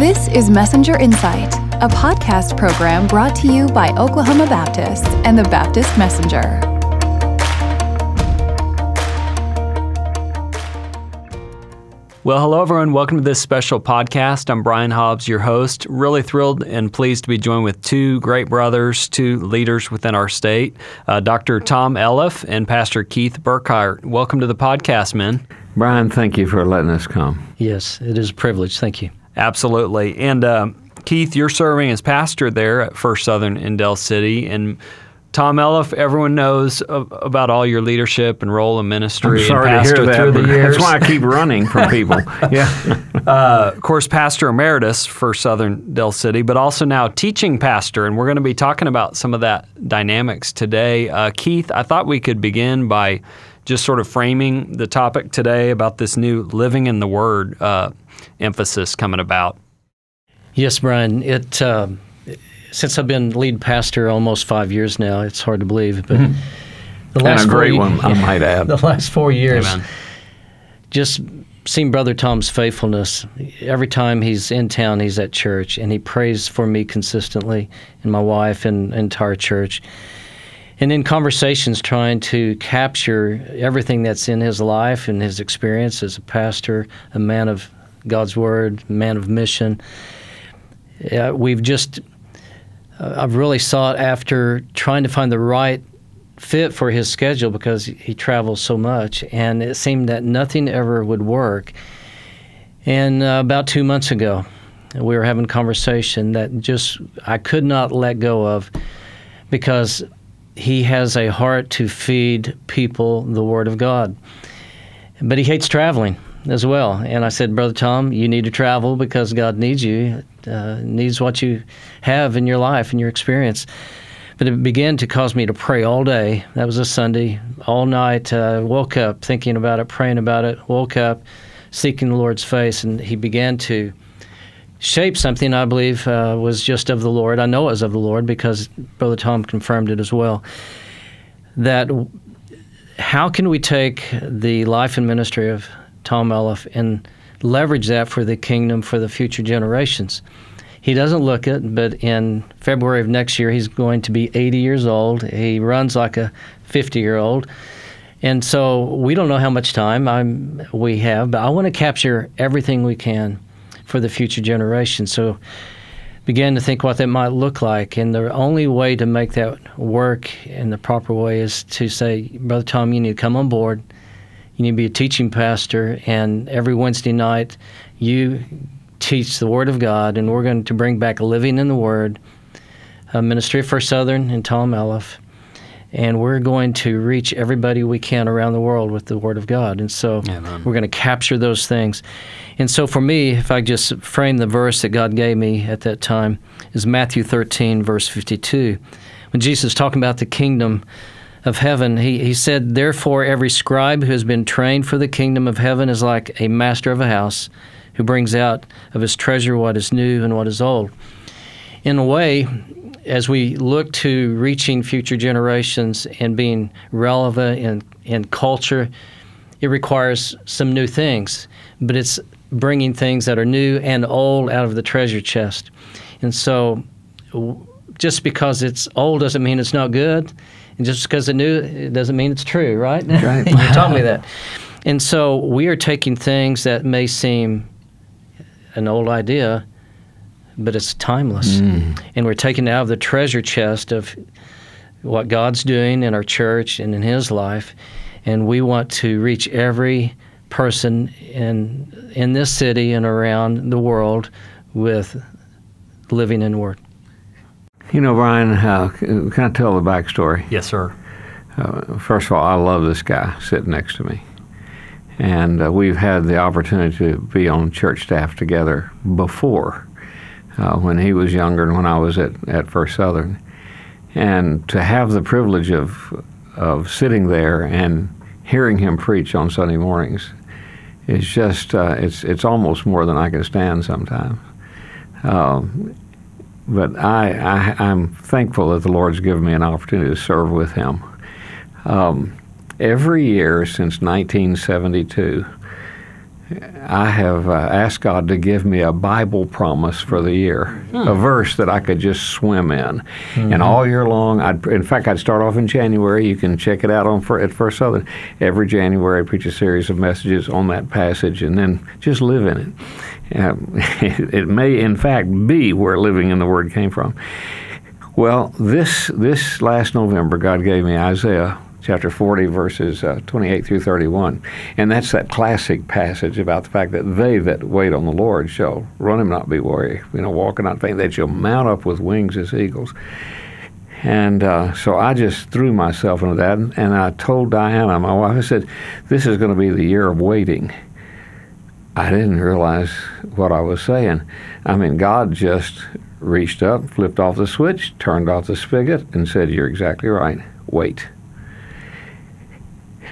This is Messenger Insight, a podcast program brought to you by Oklahoma Baptist and the Baptist Messenger. Well, hello, everyone. Welcome to this special podcast. I'm Brian Hobbs, your host. Really thrilled and pleased to be joined with two great brothers, two leaders within our state, uh, Dr. Tom Elliff and Pastor Keith Burkhart. Welcome to the podcast, men. Brian, thank you for letting us come. Yes, it is a privilege. Thank you. Absolutely. And uh, Keith, you're serving as pastor there at First Southern in Del City. And Tom Elliff, everyone knows about all your leadership and role in ministry I'm sorry and pastor to hear that, through the years. That's why I keep running from people. yeah. Uh, of course, pastor emeritus for Southern Del City, but also now teaching pastor, and we're going to be talking about some of that dynamics today. Uh, Keith, I thought we could begin by just sort of framing the topic today about this new living in the Word uh, emphasis coming about. Yes, Brian. It. Uh, since I've been lead pastor almost five years now, it's hard to believe. But mm-hmm. the last and a great four, one, I might add. The last four years, Amen. just seeing Brother Tom's faithfulness. Every time he's in town, he's at church, and he prays for me consistently, and my wife, and, and entire church. And in conversations, trying to capture everything that's in his life and his experience as a pastor, a man of God's Word, man of mission. Uh, we've just uh, I've really sought after trying to find the right fit for his schedule because he travels so much, and it seemed that nothing ever would work. And uh, about two months ago, we were having a conversation that just I could not let go of because he has a heart to feed people the Word of God. But he hates traveling as well. And I said, Brother Tom, you need to travel because God needs you, uh, needs what you have in your life and your experience. But it began to cause me to pray all day. That was a Sunday, all night. Uh, woke up thinking about it, praying about it. Woke up seeking the Lord's face, and He began to shape something I believe uh, was just of the Lord. I know it was of the Lord because Brother Tom confirmed it as well. That how can we take the life and ministry of Tom Elliff and leverage that for the kingdom for the future generations. He doesn't look it, but in February of next year, he's going to be 80 years old. He runs like a 50 year old. And so we don't know how much time I'm, we have, but I want to capture everything we can for the future generation. So began to think what that might look like. And the only way to make that work in the proper way is to say, Brother Tom, you need to come on board you need to be a teaching pastor, and every Wednesday night you teach the Word of God, and we're going to bring back Living in the Word, a ministry for Southern and Tom Elliff, and we're going to reach everybody we can around the world with the Word of God. And so Amen. we're going to capture those things. And so for me, if I just frame the verse that God gave me at that time, is Matthew 13, verse 52. When Jesus is talking about the kingdom, of heaven. He, he said, Therefore, every scribe who has been trained for the kingdom of heaven is like a master of a house who brings out of his treasure what is new and what is old. In a way, as we look to reaching future generations and being relevant in, in culture, it requires some new things, but it's bringing things that are new and old out of the treasure chest. And so, just because it's old doesn't mean it's not good and just because it's new, it doesn't mean it's true, right? Right. you taught me that. And so we are taking things that may seem an old idea, but it's timeless. Mm. And we're taking it out of the treasure chest of what God's doing in our church and in His life. And we want to reach every person in in this city and around the world with living in Word. You know, Brian, uh, can I tell the backstory? Yes, sir. Uh, first of all, I love this guy sitting next to me. And uh, we've had the opportunity to be on church staff together before uh, when he was younger and when I was at, at First Southern. And to have the privilege of, of sitting there and hearing him preach on Sunday mornings is just, uh, it's, it's almost more than I can stand sometimes. Um, but I, I, am thankful that the Lord's given me an opportunity to serve with Him. Um, every year since 1972, I have uh, asked God to give me a Bible promise for the year, hmm. a verse that I could just swim in. Mm-hmm. And all year long, I'd, in fact, I'd start off in January. You can check it out on at First Southern. Every January, I preach a series of messages on that passage and then just live in it. Uh, it may, in fact, be where living in the Word came from. Well, this this last November, God gave me Isaiah chapter 40, verses uh, 28 through 31. And that's that classic passage about the fact that they that wait on the Lord shall run and not be weary, you know, walk and not faint. They shall mount up with wings as eagles. And uh, so I just threw myself into that, and I told Diana, my wife, I said, "This is going to be the year of waiting." I didn't realize what I was saying. I mean, God just reached up, flipped off the switch, turned off the spigot, and said, "You're exactly right. Wait."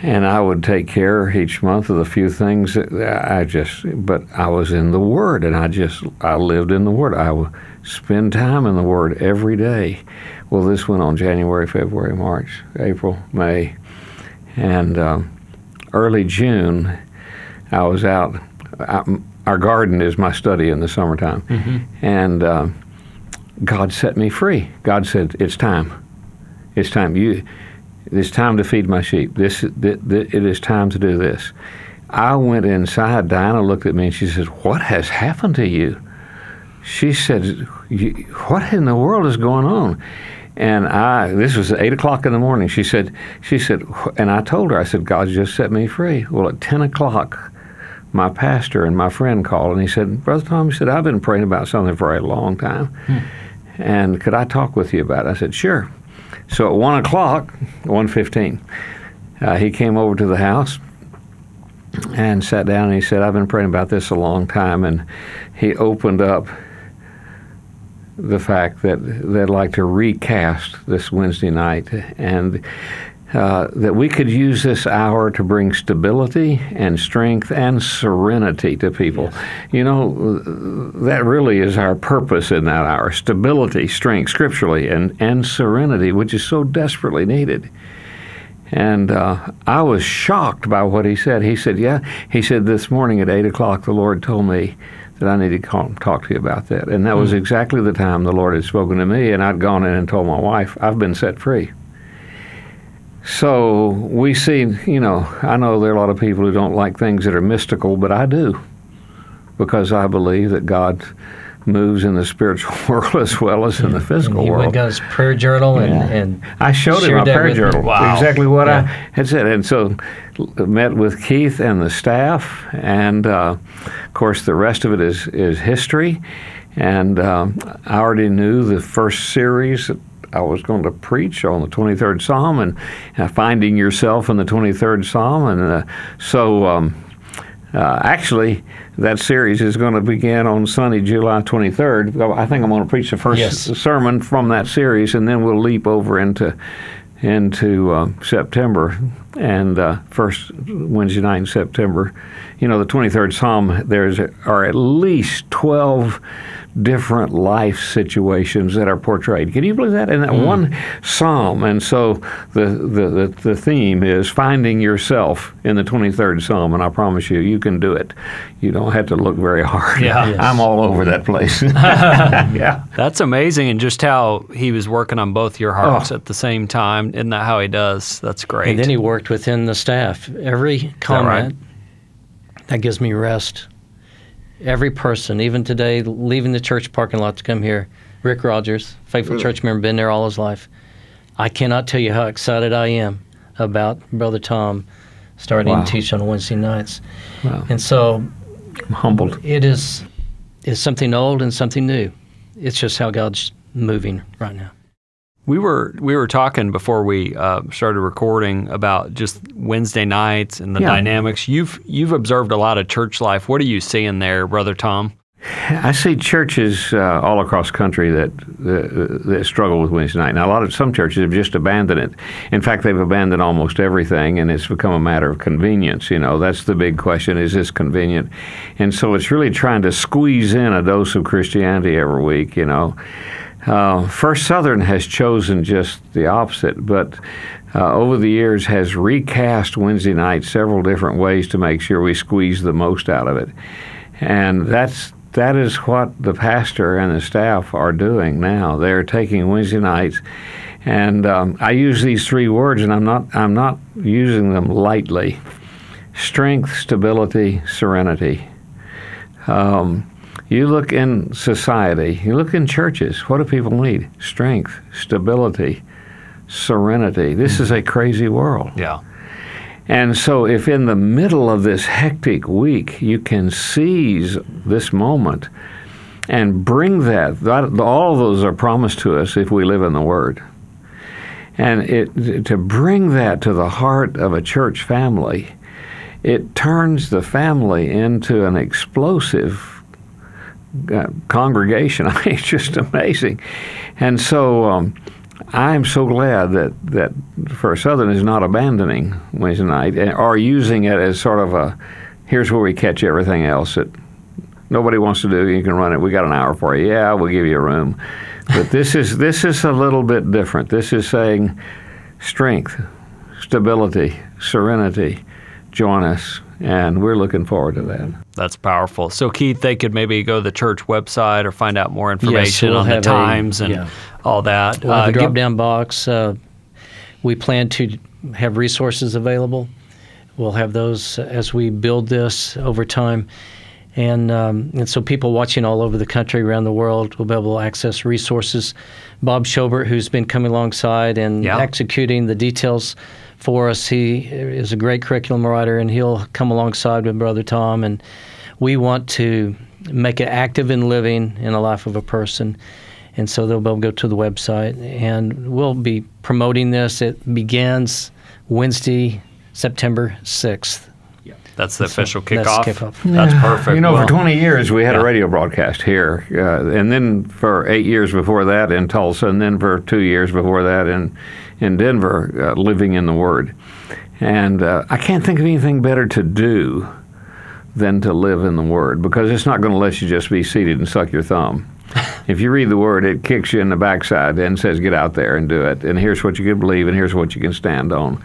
And I would take care each month of the few things that I just, but I was in the Word, and I just, I lived in the Word. I would spend time in the Word every day. Well, this went on January, February, March, April, May, and um, early June, I was out. I, our garden is my study in the summertime, mm-hmm. and uh, God set me free. God said, "It's time. It's time. You." It's time to feed my sheep. This, th- th- it is time to do this. I went inside. Diana looked at me and she said, "What has happened to you?" She said, "What in the world is going on?" And I, this was eight o'clock in the morning. She said, she said, and I told her, I said, God just set me free. Well, at ten o'clock, my pastor and my friend called and he said, Brother Tom, he said, I've been praying about something for a long time, hmm. and could I talk with you about it? I said, sure. So at one o'clock, one fifteen, uh, he came over to the house and sat down and he said, "I've been praying about this a long time," and he opened up the fact that they'd like to recast this Wednesday night. And uh, that we could use this hour to bring stability and strength and serenity to people. Yes. You know, that really is our purpose in that hour stability, strength, scripturally, and, and serenity, which is so desperately needed. And uh, I was shocked by what he said. He said, Yeah, he said, this morning at 8 o'clock, the Lord told me that I need to call, talk to you about that. And that mm was hmm. exactly the time the Lord had spoken to me, and I'd gone in and told my wife, I've been set free. So we see, you know, I know there are a lot of people who don't like things that are mystical, but I do because I believe that God moves in the spiritual world as well as in the physical he world. He got his prayer journal and, yeah. and I showed him my prayer journal. Wow. Exactly what yeah. I had said. And so met with Keith and the staff, and uh, of course the rest of it is is history. And um, I already knew the first series I was going to preach on the 23rd Psalm and uh, finding yourself in the 23rd Psalm. And uh, so, um, uh, actually, that series is going to begin on Sunday, July 23rd. I think I'm going to preach the first yes. sermon from that series, and then we'll leap over into into uh, September and uh, first Wednesday night in September. You know, the 23rd Psalm. There's are at least 12 different life situations that are portrayed. Can you believe that in that mm. one psalm? And so the, the, the, the, theme is finding yourself in the 23rd psalm, and I promise you, you can do it. You don't have to look very hard. Yeah. Yes. I'm all over that place. yeah. That's amazing, and just how he was working on both your hearts oh. at the same time. Isn't that how he does? That's great. And then he worked within the staff. Every comment that, right? that gives me rest every person, even today, leaving the church parking lot to come here. Rick Rogers, faithful really? church member, been there all his life. I cannot tell you how excited I am about Brother Tom starting wow. to teach on Wednesday nights. Wow. And so I'm humbled. It is it's something old and something new. It's just how God's moving right now. We were we were talking before we uh, started recording about just Wednesday nights and the yeah. dynamics. You've you've observed a lot of church life. What are you seeing there, brother Tom? I see churches uh, all across the country that, uh, that struggle with Wednesday night. Now, a lot of some churches have just abandoned it. In fact, they've abandoned almost everything, and it's become a matter of convenience. You know, that's the big question: is this convenient? And so, it's really trying to squeeze in a dose of Christianity every week. You know, uh, First Southern has chosen just the opposite, but uh, over the years has recast Wednesday night several different ways to make sure we squeeze the most out of it. And that's that is what the pastor and the staff are doing now. They're taking Wednesday nights, and um, I use these three words, and I'm not I'm not using them lightly: strength, stability, serenity. Um, you look in society, you look in churches. What do people need? Strength, stability, serenity. This is a crazy world. Yeah. And so, if in the middle of this hectic week you can seize this moment and bring that, that all of those are promised to us if we live in the Word. And it, to bring that to the heart of a church family, it turns the family into an explosive congregation. I mean, it's just amazing. And so, um, I'm so glad that, that First Southern is not abandoning Wednesday night or using it as sort of a here's where we catch everything else that nobody wants to do. You can run it. We got an hour for you. Yeah, we'll give you a room. But this is this is a little bit different. This is saying strength, stability, serenity. Join us, and we're looking forward to that. That's powerful. So, Keith, they could maybe go to the church website or find out more information we'll on the have a- times and yeah. all that. We'll have Uh, a drop down box. Uh, we plan to have resources available. We'll have those as we build this over time. And, um, and so people watching all over the country, around the world, will be able to access resources. Bob Schobert, who's been coming alongside and Yeah. executing the details for us, he is a great curriculum writer, and he'll come alongside with Brother Tom. And we want to make it active in living in the life of a person. And so they'll be able to go to the website, and we'll be promoting this. It begins Wednesday, September 6th. That's the official that's kickoff. kickoff. That's perfect. You know, Well, for 20 years we had yeah. a radio broadcast here, uh, and then for eight years before that in Tulsa, and then for two years before that in in Denver, uh, living in the Word. And uh, I can't think of anything better to do than to live in the Word because it's not going to let you just be seated and suck your thumb. if you read the Word, it kicks you in the backside and says, "Get out there and do it." And here's what you can believe, and here's what you can stand on.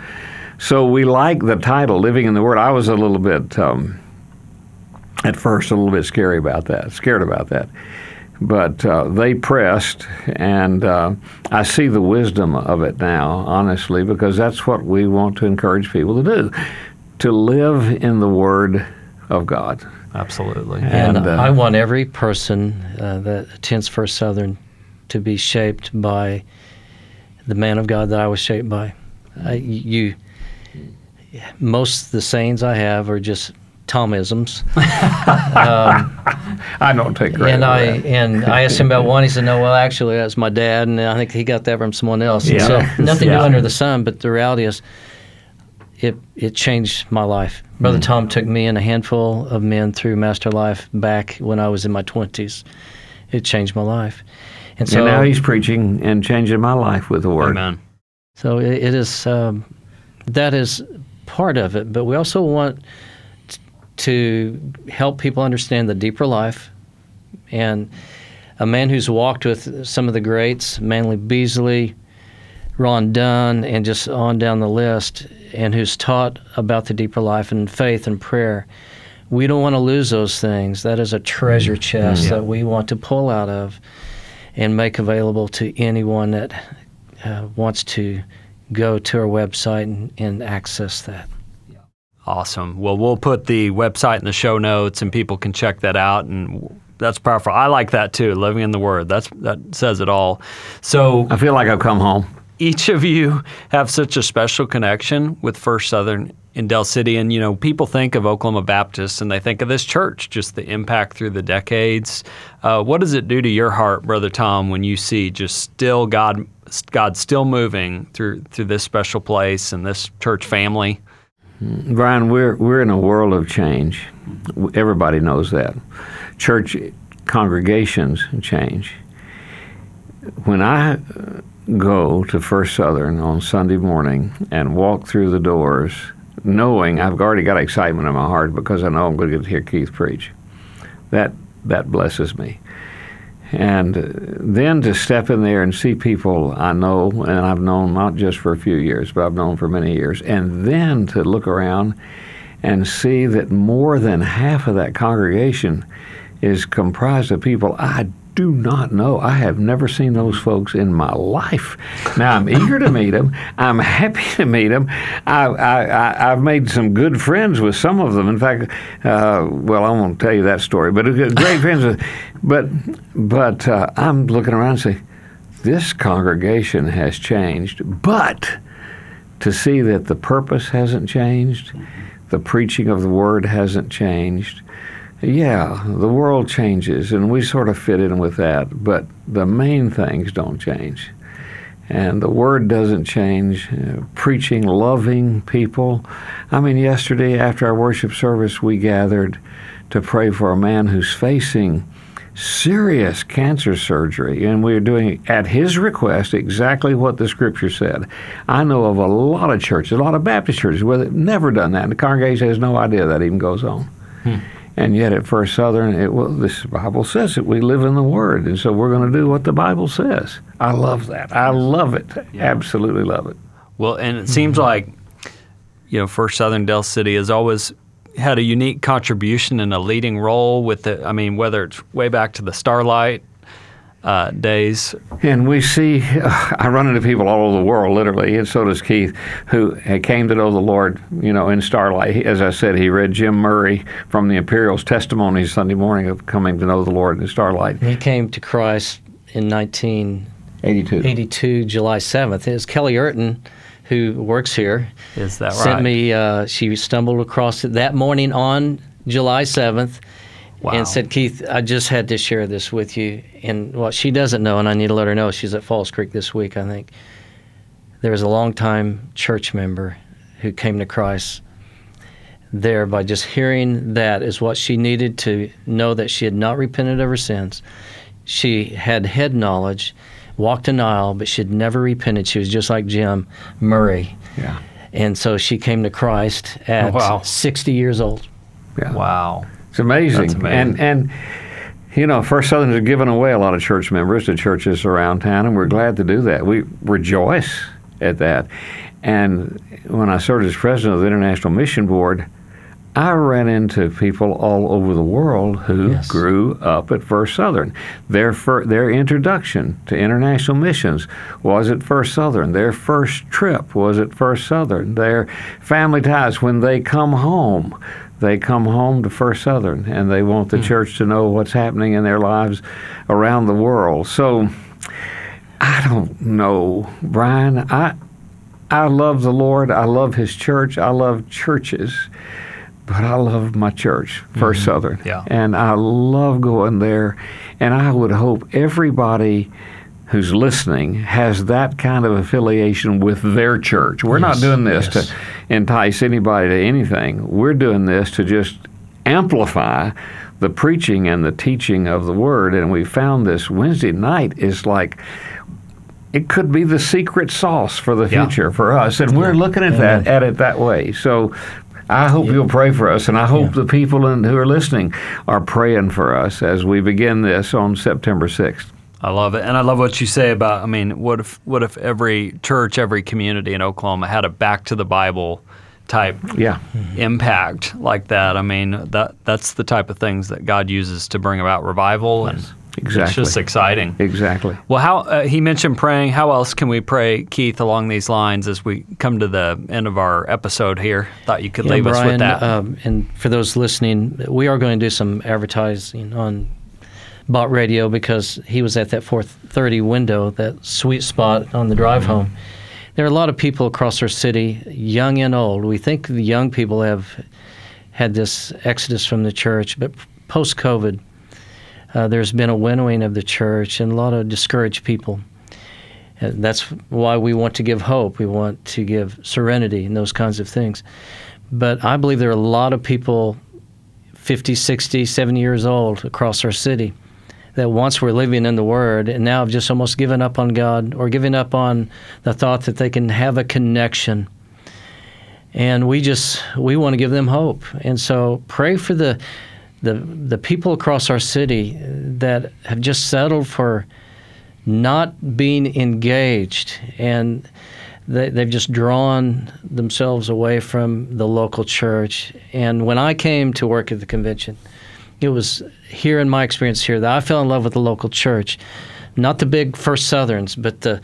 So we like the title, "Living in the Word." I was a little bit. Um, at first a little bit scary about that, scared about that. But uh, they pressed, and uh, I see the wisdom of it now, honestly, because that's what we want to encourage people to do to live in the Word of God. Absolutely. And, And, uh, I want every person uh, that attends First Southern to be shaped by the man of God that I was shaped by. I, you, most of the sayings I have are just Tomisms. I don't take credit. and I that. and I asked him about one. He said, "No, well, actually, that's my dad, and I think he got that from someone else." And Yeah. So nothing Yeah. new under the sun. But the reality is, it it changed my life. Brother Tom took me and a handful of men through Master Life back when I was in my twenties. It changed my life, and so and now he's preaching and changing my life with the Word. Amen. so it, it is um, that is part of it. But we also want t- to help people understand the deeper life and a man who's walked with some of the greats, Manley Beasley, Ron Dunn, and just on down the list, and who's taught about the deeper life and faith and prayer. We don't want to lose those things. That is a treasure chest that we want to pull out of and make available to anyone that uh, wants to go to our website and, and access that. Awesome. Well, we'll put the website in the show notes, and people can check that out. And that's powerful. I like that too. Living in the Word. That's that says it all. So I feel like I've come home. each of you have such a special connection with First Southern in Del City. And, you know, people think of Oklahoma Baptist and they think of this church, just the impact through the decades. Uh, what does it do to your heart, Brother Tom, when you see just still God, God still moving through through this special place and this church family? Brian, we're we're in a world of change. Everybody knows that. Church congregations change. When I uh, go to First Southern on Sunday morning and walk through the doors, knowing I've already got excitement in my heart because I know I'm going to get to hear Keith preach, that that blesses me. And then to step in there and see people I know and I've known not just for a few years, but I've known for many years, and then to look around and see that more than half of that congregation is comprised of people I do not know. I have never seen those folks in my life. Now I'm eager to meet them. I'm happy to meet them. I, I, have made some good friends with some of them. In fact, uh, well, I won't tell you that story, but great friends. With, but but uh, I'm looking around and say, this congregation has changed, but to see that the purpose hasn't changed, the preaching of the word hasn't changed yeah, the world changes, and we sort of fit in with that, but the main things don't change. And the word doesn't change. Uh, preaching, loving people. I mean, yesterday after our worship service, we gathered to pray for a man who's facing serious cancer surgery, and we are doing at his request exactly what the scripture said. I know of a lot of churches, a lot of Baptist churches, where they've never done that, and the congregation has no idea that even goes on. Hmm. And yet at First Southern, it, well, this Bible says it. We live in the Word, and so we're going to do what the Bible says. I love that. I love it. Yeah. Absolutely love it. Well, and it seems mm-hmm. like, you know, First Southern Del City has always had a unique contribution and a leading role with the. I mean, whether it's way back to the Starlight uh, days. And we see, uh, I run into people all over the world, literally, and so does Keith, who came to know the Lord, you know, in Starlight. As I said, he read Jim Murray from the Imperials' testimonies Sunday morning of coming to know the Lord in Starlight. He came to Christ in 1982, 82, July 7th. It was Kelly Urton who works here. Is that right? Sent me, uh, she stumbled across it that morning on July 7th Wow. and said, Keith, I just had to share this with you. And what she doesn't know, and I need to let her know, she's at Falls Creek this week, I think. There was a longtime church member who came to Christ there by just hearing that is what she needed to know that she had not repented of her sins. She had head knowledge, walked an aisle, but she had never repented. She was just like Jim Murray. Yeah. And so she came to Christ at oh, wow. 60 years old. Yeah. Wow. It's amazing. amazing. And and you know, First Southern has given away a lot of church members to churches around town, and we're glad to do that. We rejoice at that. And when I served as president of the International Mission Board, I ran into people all over the world who yes. grew up at First Southern. Their fir- their introduction to international missions was at First Southern. Their first trip was at First Southern. Their family ties when they come home they come home to First Southern and they want the mm. church to know what's happening in their lives around the world. So I don't know, Brian. I I love the Lord. I love His church. I love churches, but I love my church, 1st mm-hmm. Southern, yeah. and I love going there. And I would hope everybody who's listening has that kind of affiliation with their church. We're yes, not doing this yes. to entice anybody to anything. We're doing this to just amplify the preaching and the teaching of the word. And we found this Wednesday night is like it could be the secret sauce for the future yeah. for us, and we're looking at that at it that way. So I hope yeah. you'll pray for us, and I hope yeah. the people in, who are listening are praying for us as we begin this on September 6th. I love it, and I love what you say about. I mean, what if what if every church, every community in Oklahoma had a back to the Bible type yeah. impact like that? I mean, that that's the type of things that God uses to bring about revival, and exactly. it's just exciting. Exactly. Well, how uh, he mentioned praying. How else can we pray, Keith, along these lines as we come to the end of our episode here? Thought you could yeah, leave Brian, us with that. Um, and for those listening, we are going to do some advertising on bought radio because he was at that 4:30 window, that sweet spot on the drive home. There are a lot of people across our city, young and old. We think the young people have had this exodus from the church, but post COVID, uh, there's been a winnowing of the church and a lot of discouraged people. And that's why we want to give hope. We want to give serenity and those kinds of things. But I believe there are a lot of people 50, 60, 70 years old across our city that once were living in the Word and now have just almost given up on God or given up on the thought that they can have a connection. And we just we want to give them hope. And so pray for the the the people across our city that have just settled for not being engaged and they, they've just drawn themselves away from the local church. And when I came to work at the convention, it was here in my experience here that I fell in love with the local church, not the big First Southerns, but the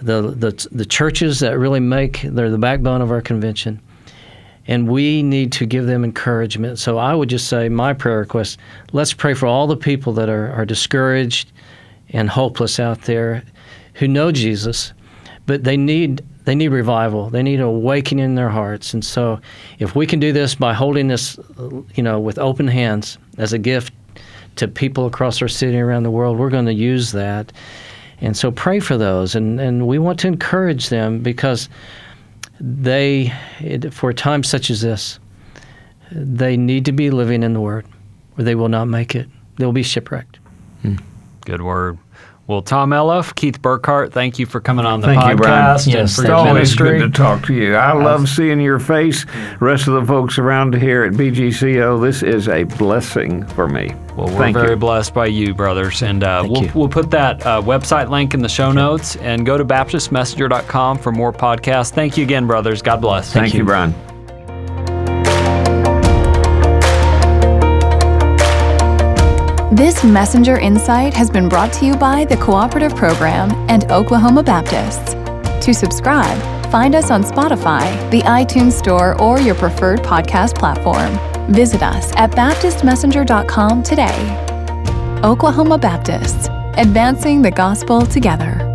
the the, the churches that really make they're the backbone of our convention. And we need to give them encouragement. So I would just say my prayer request: let's pray for all the people that are, are discouraged and hopeless out there, who know Jesus, but they need they need revival. They need awakening in their hearts. And so, if we can do this by holding this, you know, with open hands as a gift to people across our city around the world, we're going to use that. And so, pray for those. And and we want to encourage them because they, for a time such as this, they need to be living in the Word, or they will not make it. They'll be shipwrecked. Hmm. Good word. Well, Tom Elliff, Keith Burkhart, thank you for coming on the Thank you, Brian. podcast and Yes, for It's always good to talk to you. I love seeing your face. Rest of the folks around here at BGCO, this is a blessing for me. Well, we're Thank very you. blessed by you, brothers. And uh, we'll, you. we'll put that uh, website link in the show notes and go to BaptistMessenger.com for more podcasts. Thank you again, brothers. God bless. Thank, you, Brian. This Messenger Insight has been brought to you by the Cooperative Program and Oklahoma Baptists. To subscribe, find us on Spotify, the iTunes Store, or your preferred podcast platform. Visit us at BaptistMessenger.com today. Oklahoma Baptists, advancing the gospel together.